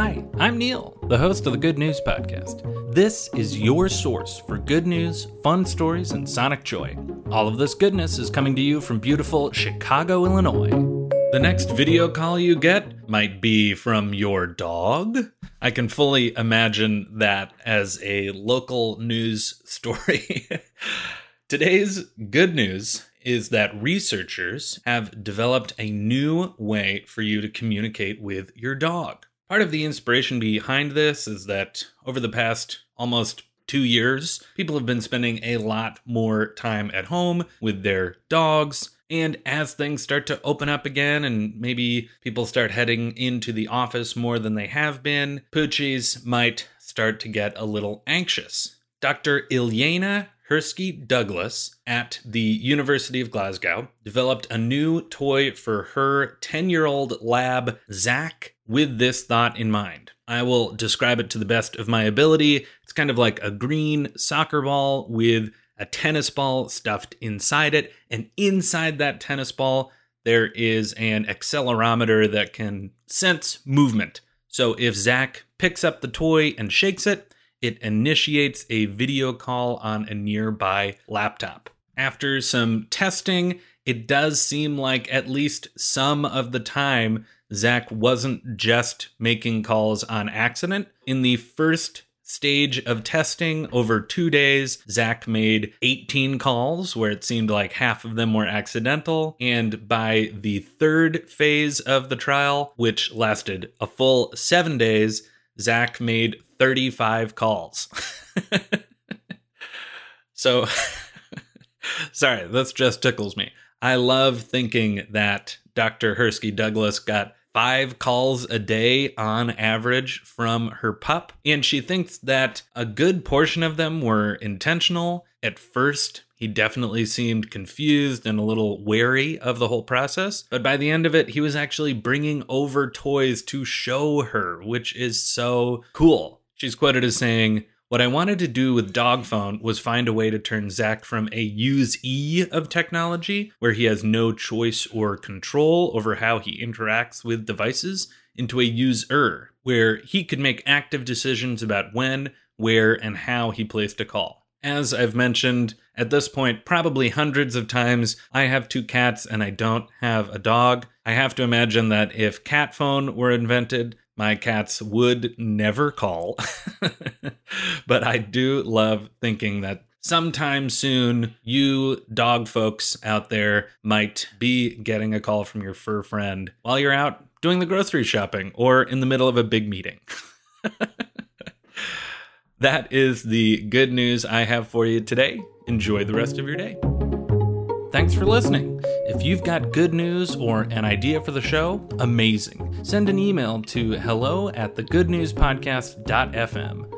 Hi, I'm Neil, the host of the Good News Podcast. This is your source for good news, fun stories, and sonic joy. All of this goodness is coming to you from beautiful Chicago, Illinois. The next video call you get might be from your dog. I can fully imagine that as a local news story. Today's good news is that researchers have developed a new way for you to communicate with your dog. Part of the inspiration behind this is that over the past almost two years, people have been spending a lot more time at home with their dogs. And as things start to open up again, and maybe people start heading into the office more than they have been, poochies might start to get a little anxious. Dr. Ilyena Hirskyj Douglas at the University of Glasgow developed a new toy for her 10 year old lab, Zach, with this thought in mind. I will describe it to the best of my ability. It's kind of like a green soccer ball with a tennis ball stuffed inside it, and inside that tennis ball, there is an accelerometer that can sense movement. So if Zach picks up the toy and shakes it, it initiates a video call on a nearby laptop. After some testing, it does seem like at least some of the time, Zach wasn't just making calls on accident. In the first stage of testing over two days, Zach made 18 calls where it seemed like half of them were accidental. And by the third phase of the trial, which lasted a full seven days, Zach made 35 calls. so, sorry, this just tickles me. I love thinking that Dr. Hirskyj Douglas got five calls a day on average from her pup, and she thinks that a good portion of them were intentional. At first, he definitely seemed confused and a little wary of the whole process, but by the end of it, he was actually bringing over toys to show her, which is so cool. She's quoted as saying, what I wanted to do with Dog Phone was find a way to turn Zach from a use E of technology, where he has no choice or control over how he interacts with devices, into a user, where he could make active decisions about when, where, and how he placed a call. As I've mentioned at this point, probably hundreds of times, I have two cats and I don't have a dog. I have to imagine that if cat phone were invented, my cats would never call. but I do love thinking that sometime soon, you dog folks out there might be getting a call from your fur friend while you're out doing the grocery shopping or in the middle of a big meeting. that is the good news I have for you today. Enjoy the rest of your day. Thanks for listening. If you've got good news or an idea for the show, amazing. Send an email to hello at thegoodnewspodcast.fm.